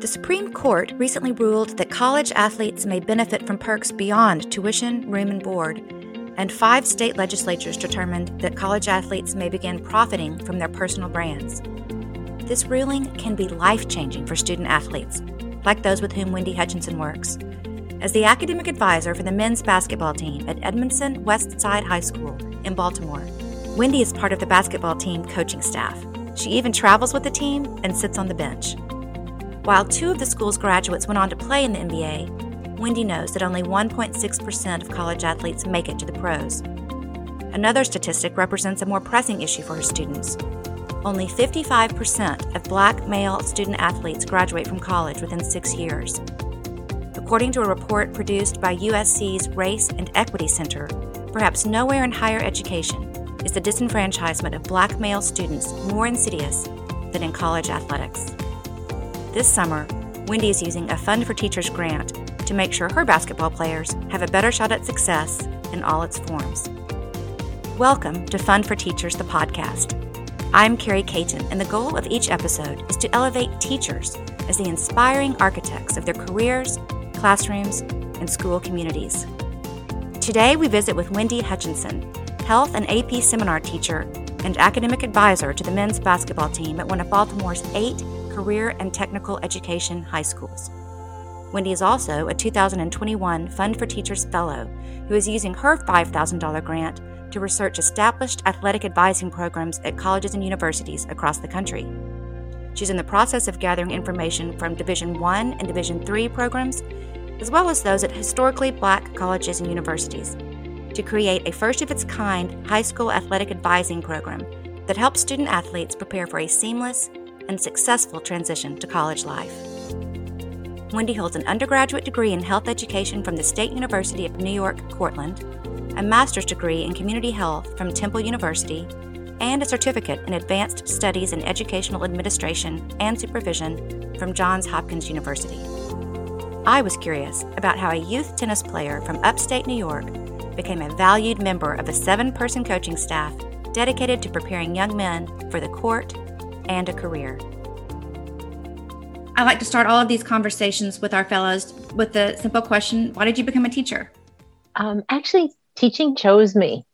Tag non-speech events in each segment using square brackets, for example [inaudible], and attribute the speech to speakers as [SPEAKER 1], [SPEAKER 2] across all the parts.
[SPEAKER 1] The Supreme Court recently ruled that college athletes may benefit from perks beyond tuition, room, and board, and five state legislatures determined that college athletes may begin profiting from their personal brands. This ruling can be life changing for student athletes, like those with whom Wendy Hutchinson works. As the academic advisor for the men's basketball team at Edmondson West Side High School in Baltimore, Wendy is part of the basketball team coaching staff. She even travels with the team and sits on the bench. While two of the school's graduates went on to play in the NBA, Wendy knows that only 1.6% of college athletes make it to the pros. Another statistic represents a more pressing issue for her students. Only 55% of black male student athletes graduate from college within six years. According to a report produced by USC's Race and Equity Center, perhaps nowhere in higher education is the disenfranchisement of black male students more insidious than in college athletics. This summer, Wendy is using a Fund for Teachers grant to make sure her basketball players have a better shot at success in all its forms. Welcome to Fund for Teachers, the podcast. I'm Carrie Caton, and the goal of each episode is to elevate teachers as the inspiring architects of their careers, classrooms, and school communities. Today, we visit with Wendy Hutchinson, health and AP seminar teacher and academic advisor to the men's basketball team at one of Baltimore's eight career and technical education high schools. Wendy is also a 2021 Fund for Teachers Fellow who is using her $5,000 grant to research established athletic advising programs at colleges and universities across the country. She's in the process of gathering information from Division 1 and Division 3 programs, as well as those at historically black colleges and universities, to create a first of its kind high school athletic advising program that helps student athletes prepare for a seamless and successful transition to college life. Wendy holds an undergraduate degree in health education from the State University of New York, Cortland a master's degree in community health from Temple University, and a certificate in advanced studies in educational administration and supervision from Johns Hopkins University. I was curious about how a youth tennis player from upstate New York became a valued member of a seven person coaching staff dedicated to preparing young men for the court and a career. I like to start all of these conversations with our fellows with the simple question Why did you become a teacher?
[SPEAKER 2] Um, actually, teaching chose me.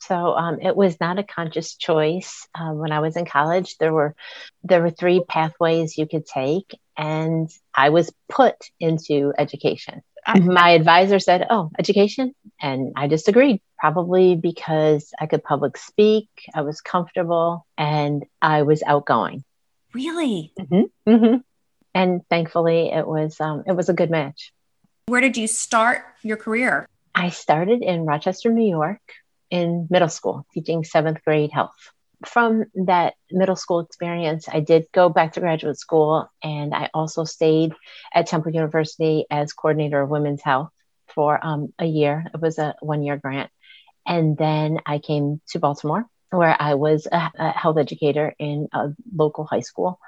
[SPEAKER 2] So um, it was not a conscious choice. Uh, when I was in college, there were there were three pathways you could take, and I was put into education. My advisor said, "Oh, education," and I disagreed. Probably because I could public speak, I was comfortable, and I was outgoing.
[SPEAKER 1] Really?
[SPEAKER 2] Mm-hmm. Mm-hmm. And thankfully, it was um, it was a good match.
[SPEAKER 1] Where did you start your career?
[SPEAKER 2] I started in Rochester, New York in middle school, teaching seventh grade health. From that middle school experience, I did go back to graduate school and I also stayed at Temple University as coordinator of women's health for um, a year. It was a one year grant. And then I came to Baltimore where I was a, a health educator in a local high school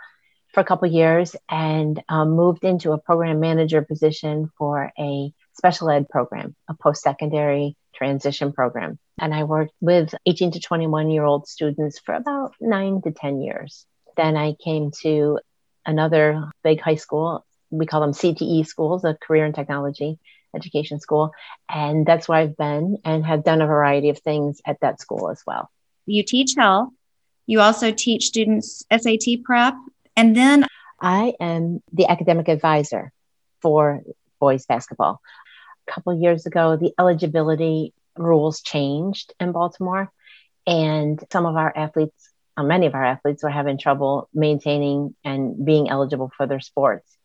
[SPEAKER 2] for a couple years and um, moved into a program manager position for a special ed program, a post secondary transition program. And I worked with 18 to 21 year old students for about nine to 10 years. Then I came to another big high school. We call them CTE schools, a career and technology education school. And that's where I've been and have done a variety of things at that school as well.
[SPEAKER 1] You teach health. You also teach students SAT prep. And then
[SPEAKER 2] I am the academic advisor for boys basketball couple years ago, the eligibility rules changed in Baltimore, and some of our athletes, uh, many of our athletes, were having trouble maintaining and being eligible for their sports.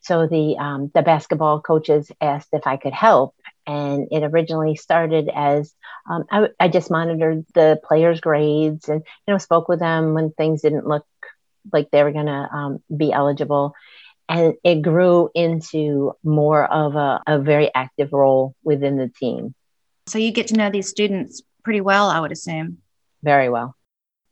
[SPEAKER 2] So the um, the basketball coaches asked if I could help, and it originally started as um, I, I just monitored the players' grades and you know spoke with them when things didn't look like they were going to um, be eligible and it grew into more of a, a very active role within the team.
[SPEAKER 1] So you get to know these students pretty well, I would assume.
[SPEAKER 2] Very well.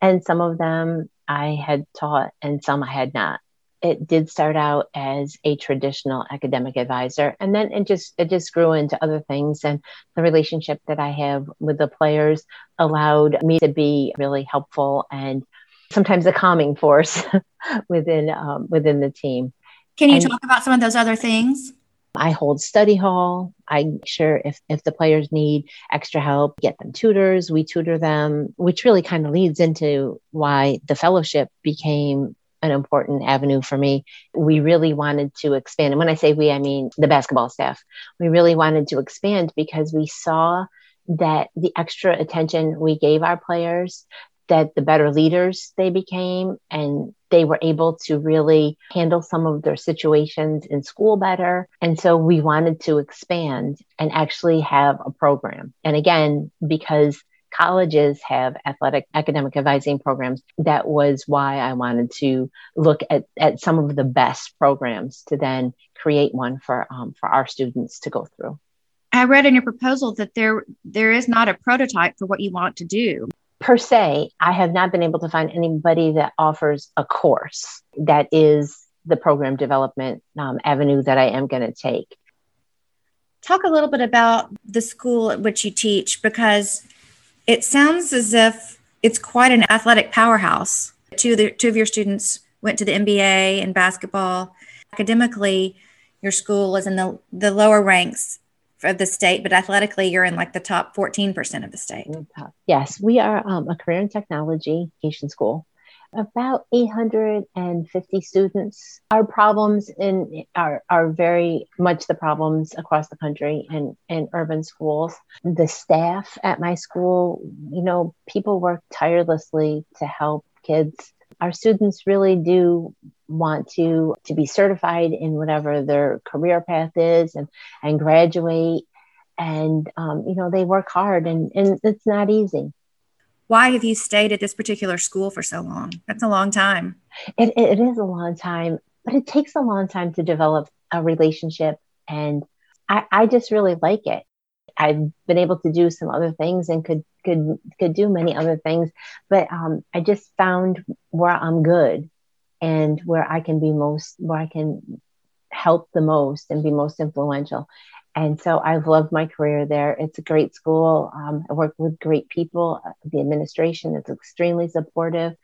[SPEAKER 2] And some of them I had taught and some I had not. It did start out as a traditional academic advisor and then it just it just grew into other things and the relationship that I have with the players allowed me to be really helpful and sometimes a calming force [laughs] within um, within the team
[SPEAKER 1] Can you and talk about some of those other things?
[SPEAKER 2] I hold study hall. I make sure if, if the players need extra help, get them tutors. We tutor them, which really kind of leads into why the fellowship became an important avenue for me. We really wanted to expand. And when I say we, I mean the basketball staff. We really wanted to expand because we saw that the extra attention we gave our players, that the better leaders they became and they were able to really handle some of their situations in school better. And so we wanted to expand and actually have a program. And again, because colleges have athletic academic advising programs, that was why I wanted to look at, at some of the best programs to then create one for, um, for our students to go through.
[SPEAKER 1] I read in your proposal that there there is not a prototype for what you want to do
[SPEAKER 2] per se, I have not been able to find anybody that offers a course that is the program development um, avenue that I am going to take.
[SPEAKER 1] Talk a little bit about the school at which you teach because it sounds as if it's quite an athletic powerhouse. Two of, the, two of your students went to the NBA in basketball. Academically, your school is in the, the lower ranks of the state, but athletically, you're in like the top 14% of the state.
[SPEAKER 2] Yes, we are um, a career and technology education school. About 850 students. Our problems in are, are very much the problems across the country and in urban schools. The staff at my school, you know, people work tirelessly to help kids our students really do want to to be certified in whatever their career path is and and graduate. And um, you know they work hard and and it's not easy.
[SPEAKER 1] Why have you stayed at this particular school for so long? That's a long time.
[SPEAKER 2] It, it is a long time but it takes a long time to develop a relationship. And I, I just really like it. I've been able to do some other things and could could could do many other things, but um, I just found where I'm good and where I can be most where I can help the most and be most influential. And so I've loved my career there. It's a great school. Um, I work with great people. The administration is extremely supportive.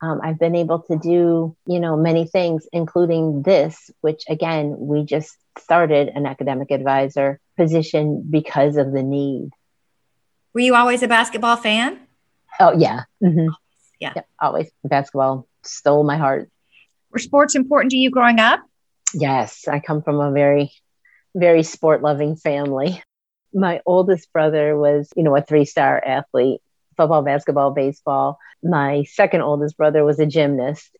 [SPEAKER 2] Um, I've been able to do, you know, many things, including this, which again, we just started an academic advisor position because of the need.
[SPEAKER 1] Were you always a basketball fan?
[SPEAKER 2] Oh yeah, mm-hmm.
[SPEAKER 1] yeah,
[SPEAKER 2] yep, always basketball stole my heart.
[SPEAKER 1] Were sports important to you growing up?
[SPEAKER 2] Yes, I come from a very, very sport loving family. My oldest brother was, you know, a three star athlete football, basketball, baseball. My second oldest brother was a gymnast,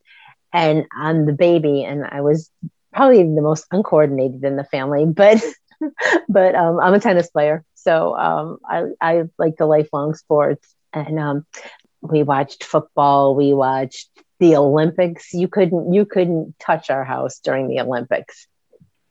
[SPEAKER 2] and I'm the baby, and I was probably the most uncoordinated in the family, but [laughs] but um, I'm a tennis player, so um, I I like the lifelong sports, and um, we watched football, we watched the Olympics. You couldn't you couldn't touch our house during the Olympics.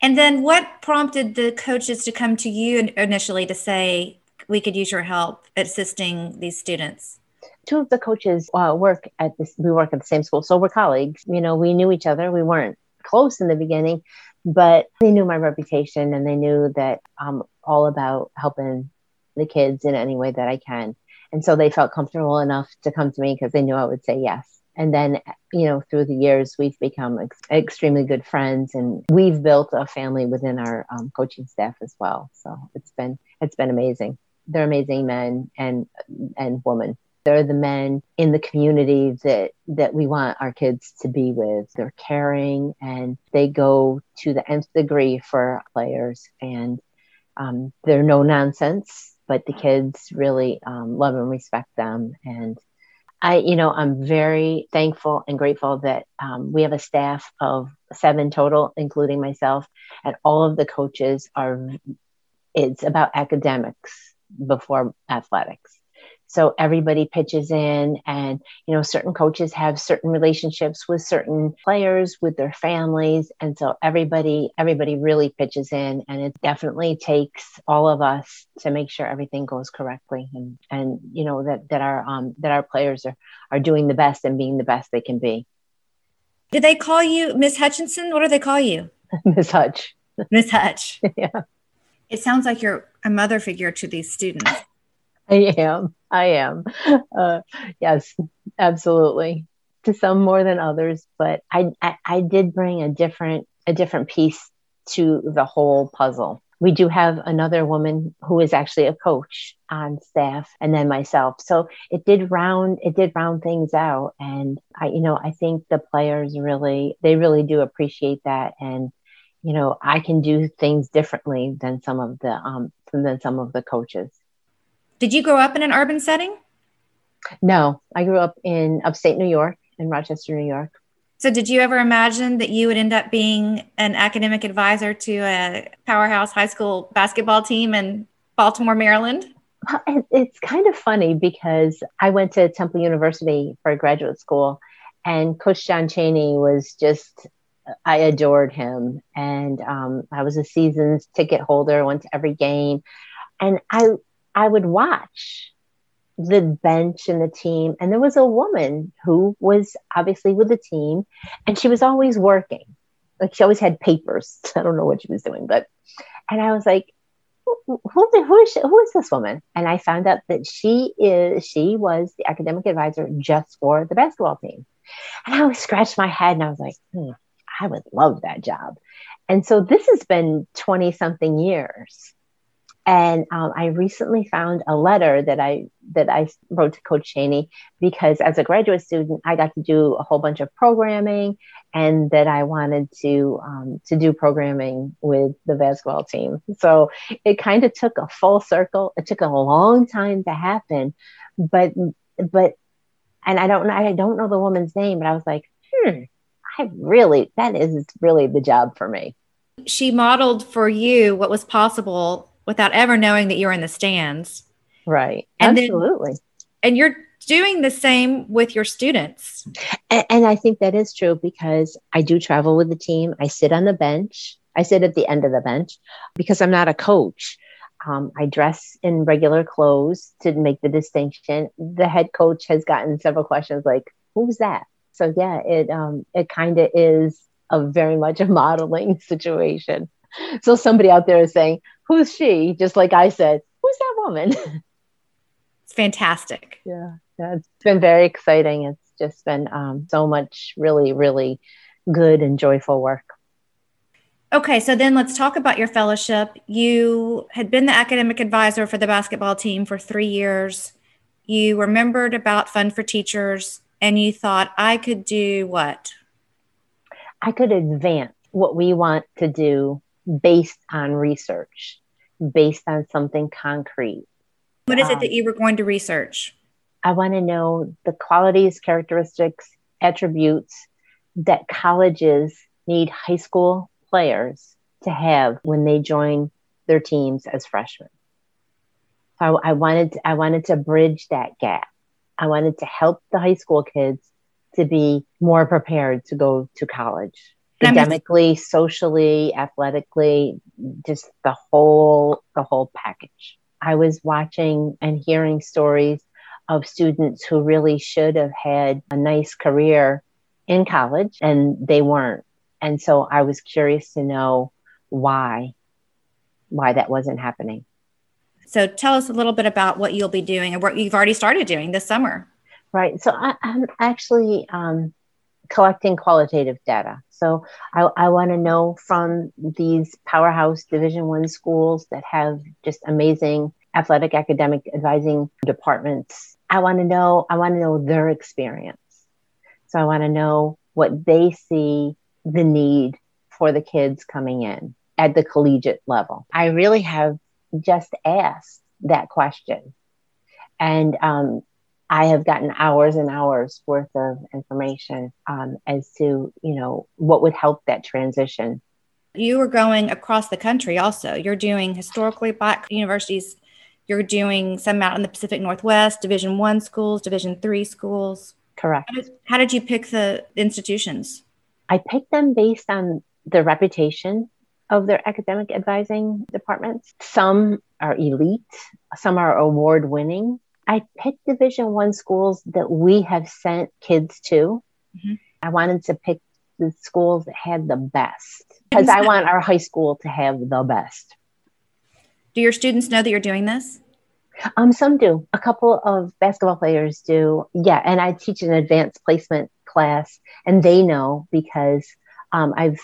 [SPEAKER 1] And then, what prompted the coaches to come to you initially to say we could use your help assisting these students?
[SPEAKER 2] Two of the coaches uh, work at this. We work at the same school, so we're colleagues. You know, we knew each other. We weren't close in the beginning, but they knew my reputation and they knew that I'm all about helping the kids in any way that I can. And so they felt comfortable enough to come to me because they knew I would say yes. And then, you know, through the years, we've become ex- extremely good friends, and we've built a family within our um, coaching staff as well. So it's been it's been amazing. They're amazing men and and women. They're the men in the community that that we want our kids to be with. They're caring and they go to the nth degree for players, and um, they're no nonsense. But the kids really um, love and respect them, and I, you know, I'm very thankful and grateful that um, we have a staff of seven total, including myself, and all of the coaches are. It's about academics before athletics so everybody pitches in and you know certain coaches have certain relationships with certain players with their families. And so everybody everybody really pitches in and it definitely takes all of us to make sure everything goes correctly and and you know that that our um that our players are are doing the best and being the best they can be.
[SPEAKER 1] Do they call you miss hutchinson? What do they call you? [laughs]
[SPEAKER 2] Miss hutch.
[SPEAKER 1] Miss hutch. [laughs]
[SPEAKER 2] Yeah.
[SPEAKER 1] It sounds like you're a mother figure to these students
[SPEAKER 2] I am. I am. Uh, yes, absolutely. To some more than others, but I, I, I did bring a different a different piece to the whole puzzle. We do have another woman who is actually a coach on staff and then myself. So it did round it did round things out and I you know, I think the players really they really do appreciate that and you know, I can do things differently than some of the um than some of the coaches.
[SPEAKER 1] Did you grow up in an urban setting?
[SPEAKER 2] No, I grew up in upstate New York, in Rochester, New York.
[SPEAKER 1] So, did you ever imagine that you would end up being an academic advisor to a powerhouse high school basketball team in Baltimore, Maryland?
[SPEAKER 2] It's kind of funny because I went to Temple University for graduate school, and Coach John Chaney was just, I adored him. And um, I was a season's ticket holder, went to every game. And I, I would watch the bench and the team. And there was a woman who was obviously with the team and she was always working. Like she always had papers. [laughs] I don't know what she was doing, but, and I was like, who, who, who, is, she, who is this woman? And I found out that she is, she was the academic advisor just for the basketball team. And I always scratched my head and I was like, hmm, I would love that job. And so this has been 20 something years and um, I recently found a letter that I that I wrote to Coach Chaney because as a graduate student, I got to do a whole bunch of programming, and that I wanted to um, to do programming with the basketball team. So it kind of took a full circle. It took a long time to happen, but but and I don't know I don't know the woman's name, but I was like, hmm, I really that is really the job for me.
[SPEAKER 1] She modeled for you what was possible without ever knowing that you're in the stands.
[SPEAKER 2] Right. And Absolutely.
[SPEAKER 1] Then, and you're doing the same with your students.
[SPEAKER 2] And, and, I think that is true because I do travel with the team. I sit on the bench. I sit at the end of the bench because I'm not a coach. Um, I dress in regular clothes to make the distinction. The head coach has gotten several questions like, "Who's that?" So yeah, it um, it kind of is a very much a [laughs] modeling situation. [laughs] So somebody out there is saying, who's she? Just like I said, who's that woman?
[SPEAKER 1] It's fantastic.
[SPEAKER 2] Yeah, yeah it's been very exciting. It's just been um, so much really, really good and joyful work.
[SPEAKER 1] Okay, so then let's talk about your fellowship. You had been the academic advisor for the basketball team for three years. You remembered about Fund for Teachers and you thought, I could do what?
[SPEAKER 2] I could advance what we want to do based on research based on something concrete.
[SPEAKER 1] What is it that um, you were going to research?
[SPEAKER 2] I want to know the qualities, characteristics, attributes that colleges need high school players to have when they join their teams as freshmen. So I, I wanted to, I wanted to bridge that gap. I wanted to help the high school kids to be more prepared to go to college academically, socially, athletically, just the whole the whole package. I was watching and hearing stories of students who really should have had a nice career in college and they weren't. And so I was curious to know why why that wasn't happening.
[SPEAKER 1] So tell us a little bit about what you'll be doing and what you've already started doing this summer.
[SPEAKER 2] Right. So I, am actually um, collecting qualitative data. So I, I want to know from these powerhouse Division One schools that have just amazing athletic academic advising departments. I want to know. I want to know their experience. So I want to know what they see the need for the kids coming in at the collegiate level. I really have just asked that question. And um, I have gotten hours and hours worth of information um, as to, you know, what would help that transition.
[SPEAKER 1] You are going across the country also. You're doing historically black universities. You're doing some out in the Pacific Northwest, Division One schools, Division Three schools.
[SPEAKER 2] Correct.
[SPEAKER 1] How did, how did you pick the institutions?
[SPEAKER 2] I picked them based on the reputation of their academic advising departments. Some are elite, some are award winning, I picked Division One schools that we have sent kids to. Mm-hmm. I wanted to pick the schools that had the best [laughs] because I want our high school to have the best.
[SPEAKER 1] Do your students know that you're doing this?
[SPEAKER 2] Um, some do. A couple of basketball players do. Yeah, and I teach an advanced placement class, and they know because um, I've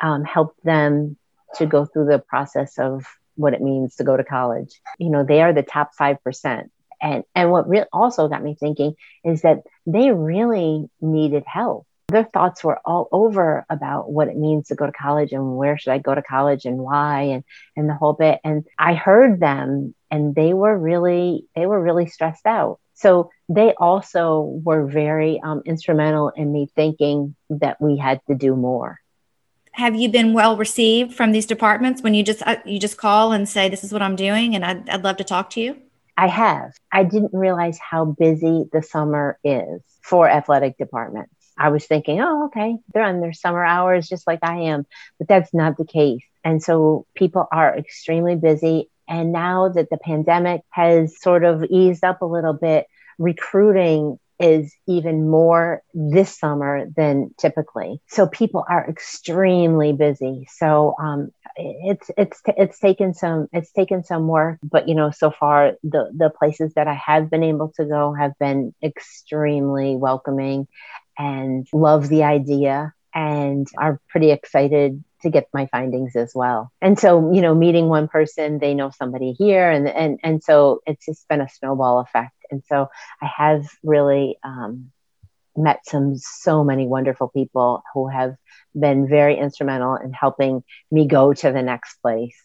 [SPEAKER 2] um, help them to go through the process of what it means to go to college. You know, they are the top 5%. And, and what re- also got me thinking is that they really needed help. Their thoughts were all over about what it means to go to college and where should I go to college and why and, and the whole bit. And I heard them and they were really, they were really stressed out. So they also were very um, instrumental in me thinking that we had to do more
[SPEAKER 1] have you been well received from these departments when you just uh, you just call and say this is what i'm doing and I'd, I'd love to talk to you
[SPEAKER 2] i have i didn't realize how busy the summer is for athletic departments i was thinking oh okay they're on their summer hours just like i am but that's not the case and so people are extremely busy and now that the pandemic has sort of eased up a little bit recruiting is even more this summer than typically. So people are extremely busy. So um, it's it's it's taken some it's taken some work, but you know, so far the the places that I have been able to go have been extremely welcoming and love the idea and are pretty excited to get my findings as well. And so, you know, meeting one person, they know somebody here and and and so it's just been a snowball effect and so I have really um, met some so many wonderful people who have been very instrumental in helping me go to the next place.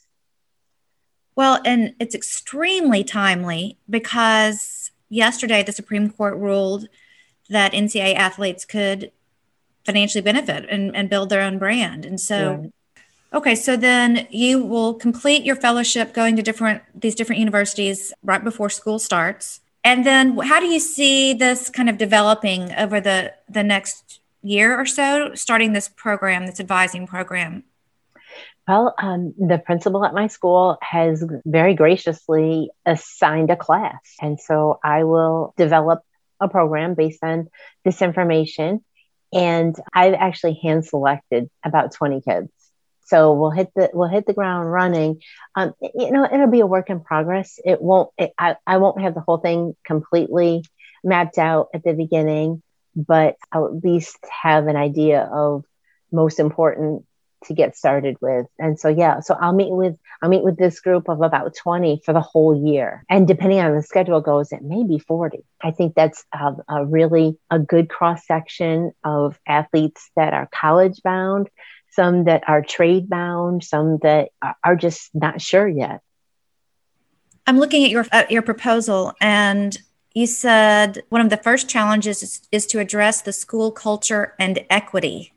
[SPEAKER 1] Well, and it's extremely timely because yesterday the Supreme Court ruled that NCAA athletes could financially benefit and, and build their own brand. And so, okay, so then you will complete your fellowship going to different these different universities right before school starts. And then how do you see this kind of developing over the, the next year or so, starting this program, this advising program?
[SPEAKER 2] Well, um, the principal at my school has very graciously assigned a class. And so I will develop a program based on this information. And I've actually hand selected about 20 kids. So we'll hit the we'll hit the ground running. Um, you know, it'll be a work in progress. It won't. It, I I won't have the whole thing completely mapped out at the beginning, but I'll at least have an idea of most important to get started with. And so yeah, so I'll meet with I'll meet with this group of about 20 for the whole year. And depending on the schedule goes, it may be 40. I think that's a, a really a good cross section of athletes that are college bound some that are trade bound, some that are just not sure yet.
[SPEAKER 1] I'm looking at your at your proposal, and you said one of the first challenges is, is to address the school culture and equity.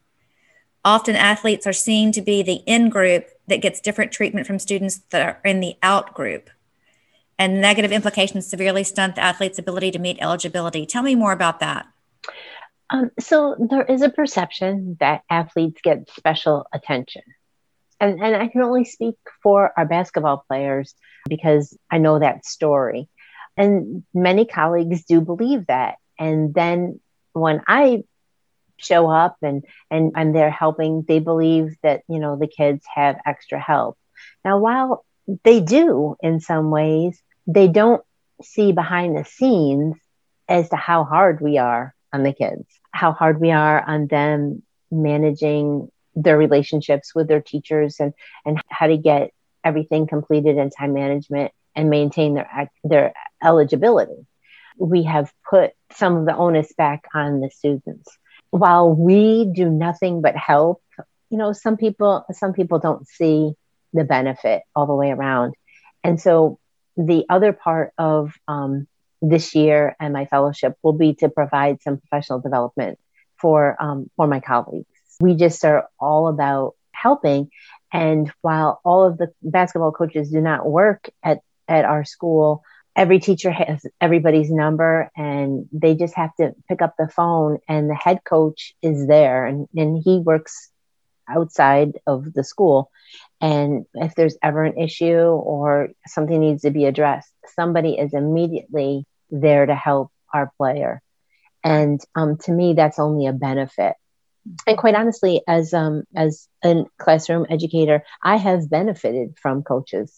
[SPEAKER 1] Often, athletes are seen to be the in group that gets different treatment from students that are in the out group, and negative implications severely stunt the athlete's ability to meet eligibility. Tell me more about that.
[SPEAKER 2] Um, so there is a perception that athletes get special attention. And, and I can only speak for our basketball players because I know that story. And many colleagues do believe that. And then when I show up and, and I'm there helping, they believe that, you know, the kids have extra help. Now, while they do in some ways, they don't see behind the scenes as to how hard we are on the kids, how hard we are on them managing their relationships with their teachers and, and how to get everything completed in time management and maintain their, their eligibility. We have put some of the onus back on the students. While we do nothing but help, you know, some people, some people don't see the benefit all the way around. And so the other part of um, this year and my fellowship will be to provide some professional development for um, for my colleagues. We just are all about helping. And while all of the basketball coaches do not work at, at our school, every teacher has everybody's number and they just have to pick up the phone and the head coach is there and, and he works outside of the school. And if there's ever an issue or something needs to be addressed, somebody is immediately there to help our player. And um, to me, that's only a benefit. And quite honestly, as um, as a classroom educator, I have benefited from coaches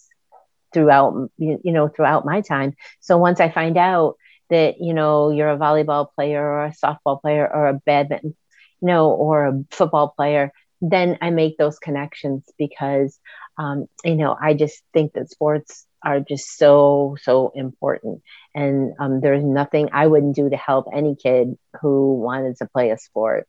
[SPEAKER 2] throughout you know throughout my time. So once I find out that you know you're a volleyball player or a softball player or a badminton, you know, or a football player, then I make those connections because, um, you know, I just think that sports are just so, so important. And um, there's nothing I wouldn't do to help any kid who wanted to play a sport.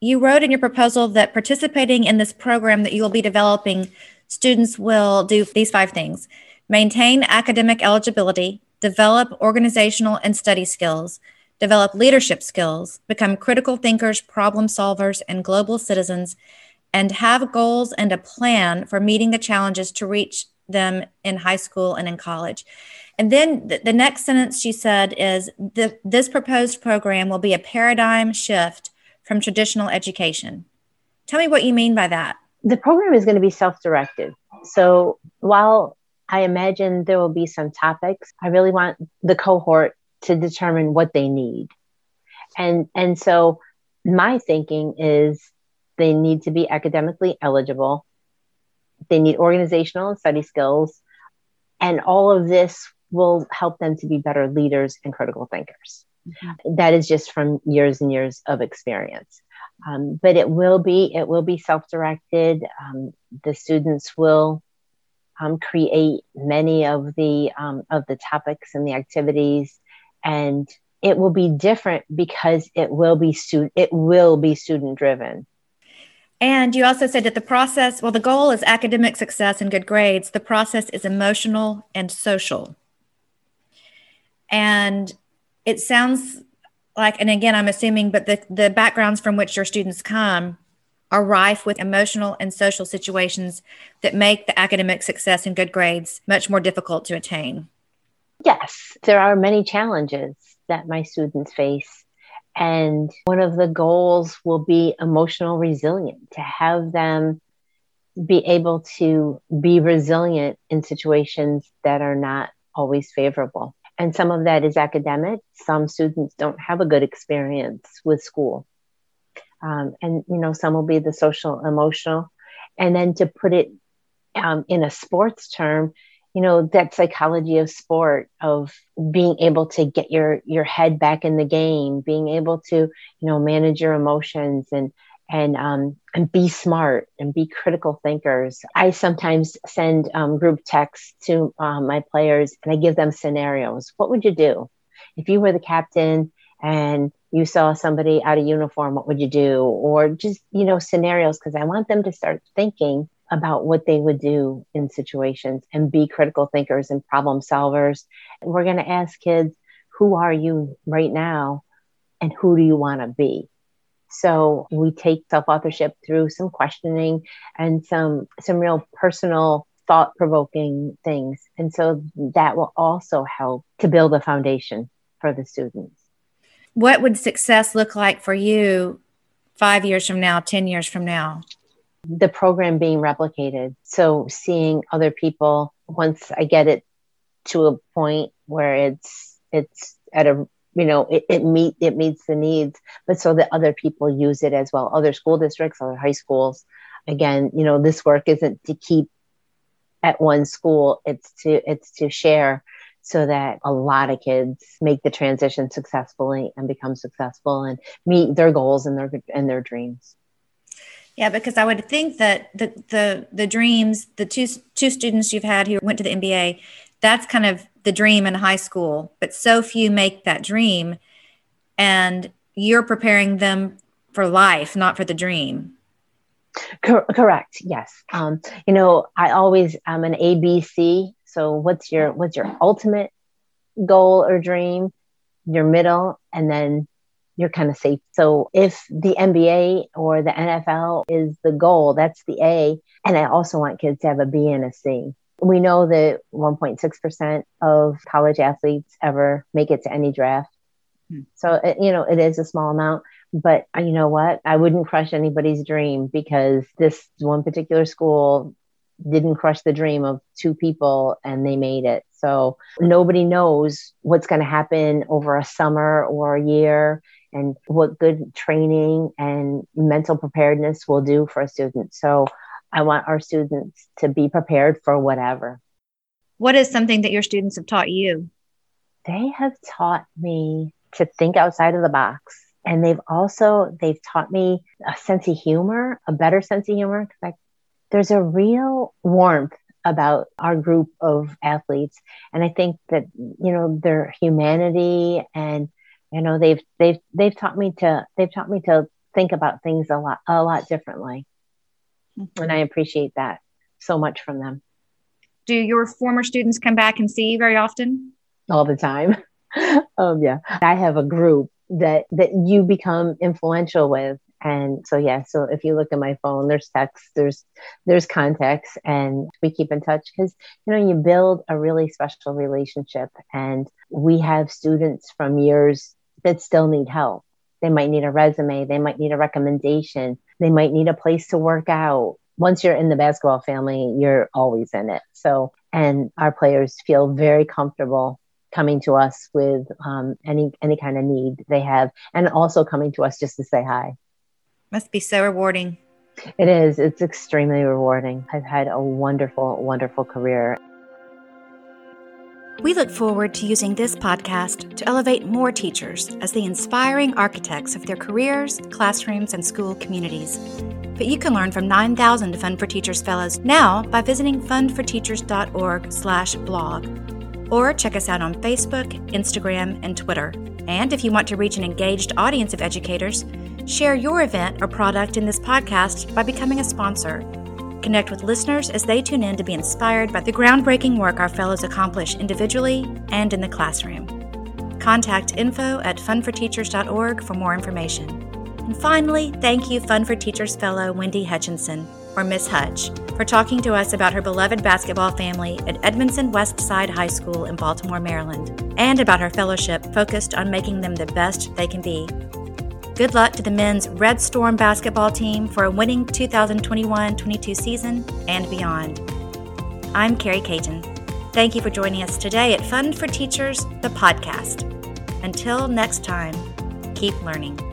[SPEAKER 1] You wrote in your proposal that participating in this program that you will be developing, students will do these five things maintain academic eligibility, develop organizational and study skills, develop leadership skills, become critical thinkers, problem solvers, and global citizens, and have goals and a plan for meeting the challenges to reach them in high school and in college. And then the, next sentence she said is the, this proposed program will be a paradigm shift from traditional education. Tell me what you mean by that.
[SPEAKER 2] The program is going to be self directed. So while I imagine there will be some topics, I really want the cohort to determine what they need. And and so my thinking is they need to be academically eligible. They need organizational and study skills. And all of this will help them to be better leaders and critical thinkers. Mm-hmm. That is just from years and years of experience. Um, but it will be it will be self-directed. Um, the students will um, create many of the um, of the topics and the activities and it will be different because it will be student it will be student driven
[SPEAKER 1] and you also said that the process well the goal is academic success and good grades. The process is emotional and social. And it sounds like and again i'm assuming but the, the backgrounds from which your students come are rife with emotional and social situations that make the academic success and good grades much more difficult to attain
[SPEAKER 2] Yes, there are many challenges that my students face. And one of the goals will be emotional resilience to have them be able to be resilient in situations that are not always favorable. And some of that is academic. Some students don't have a good experience with school. Um, and, you know, some will be the social, emotional. And then to put it um, in a sports term, you know that psychology of sport of being able to get your your head back in the game being able to you know manage your emotions and and um, and be smart and be critical thinkers. I sometimes send um, group texts to um, my players and I give them scenarios. What would you do if you were the captain and you saw somebody out of uniform? What would you do? Or just you know scenarios because I want them to start thinking about what they would do in situations and be critical thinkers and problem solvers. And we're going to ask kids, who are you right now and who do you want to be? So we take self-authorship through some questioning and some some real personal thought-provoking things. And so that will also help to build a foundation for the students.
[SPEAKER 1] What would success look like for you 5 years from now, 10 years from now?
[SPEAKER 2] The program being replicated. So seeing other people once I get it to a point where it's it's at a you know it, it meet it meets the needs, but so that other people use it as well, other school districts, other high schools. Again, you know, this work isn't to keep at one school, it's to it's to share so that a lot of kids make the transition successfully and become successful and meet their goals and their and their dreams.
[SPEAKER 1] Yeah, because I would think that the the the dreams, the two two students you've had who went to the NBA, that's kind of the dream in high school, but so few make that dream, and you're preparing them for life, not for the dream.
[SPEAKER 2] Cor- correct. Yes. Um, you know, I always am an ABC. So, what's your what's your ultimate goal or dream? Your middle, and then you're kind of safe. So if the NBA or the NFL is the goal, that's the A. And I also want kids to have a B and a C. We know that 1.6% of college athletes ever make it to any draft. Hmm. So, it, you know, it is a small amount. But uh, you know what? I wouldn't crush anybody's dream because this one particular school didn't crush the dream of two people and they made it. So nobody knows what's going to happen over a summer or a year and what good training and mental preparedness will do for a student. So I want our students to be prepared for whatever.
[SPEAKER 1] What is something that your students have taught you?
[SPEAKER 2] They have taught me to think outside of the box and they've also they've taught me a sense of humor a better sense of humor Because there's a real warmth about our group of athletes and i think that you know their humanity and you know they've they've they've taught me to they've taught me to think about things a lot a lot differently. Mm-hmm. and i appreciate that so much from them.
[SPEAKER 1] Do your former students come back and see you very often?
[SPEAKER 2] All the time. [laughs] Um, yeah. I have a group that that you become influential with. And so yeah so if you look at my phone there's text there's there's contacts and we keep in touch because you know you build a really special relationship. And we have students from years that still need help they might need a resume they might need a recommendation they might need a place to work out once you're in the basketball family you're always in it so and our players feel very comfortable coming to us with um, any any kind of need they have, and also coming to us just to say hi.
[SPEAKER 1] Must be so rewarding.
[SPEAKER 2] It is. It's extremely rewarding. I've had a wonderful, wonderful career.
[SPEAKER 1] We look forward to using this podcast to elevate more teachers as the inspiring architects of their careers, classrooms, and school communities. But you can learn from 9,000 Fund for Teachers fellows now by visiting fundforteachers.org/blog or check us out on Facebook, Instagram, and Twitter. And if you want to reach an engaged audience of educators, share your event or product in this podcast by becoming a sponsor. Connect with listeners as they tune in to be inspired by the groundbreaking work our fellows accomplish individually and in the classroom. Contact info at fundforteachers.org for more information. And finally, thank you, Fund for Teachers Fellow Wendy Hutchinson or Miss Hutch, for talking to us about her beloved basketball family at Edmondson West Side High School in Baltimore, Maryland, and about her fellowship focused on making them the best they can be. Good luck to the men's Red Storm basketball team for a winning 2021 22 season and beyond. I'm Carrie Caton. Thank you for joining us today at Fund for Teachers, the podcast. Until next time, keep learning.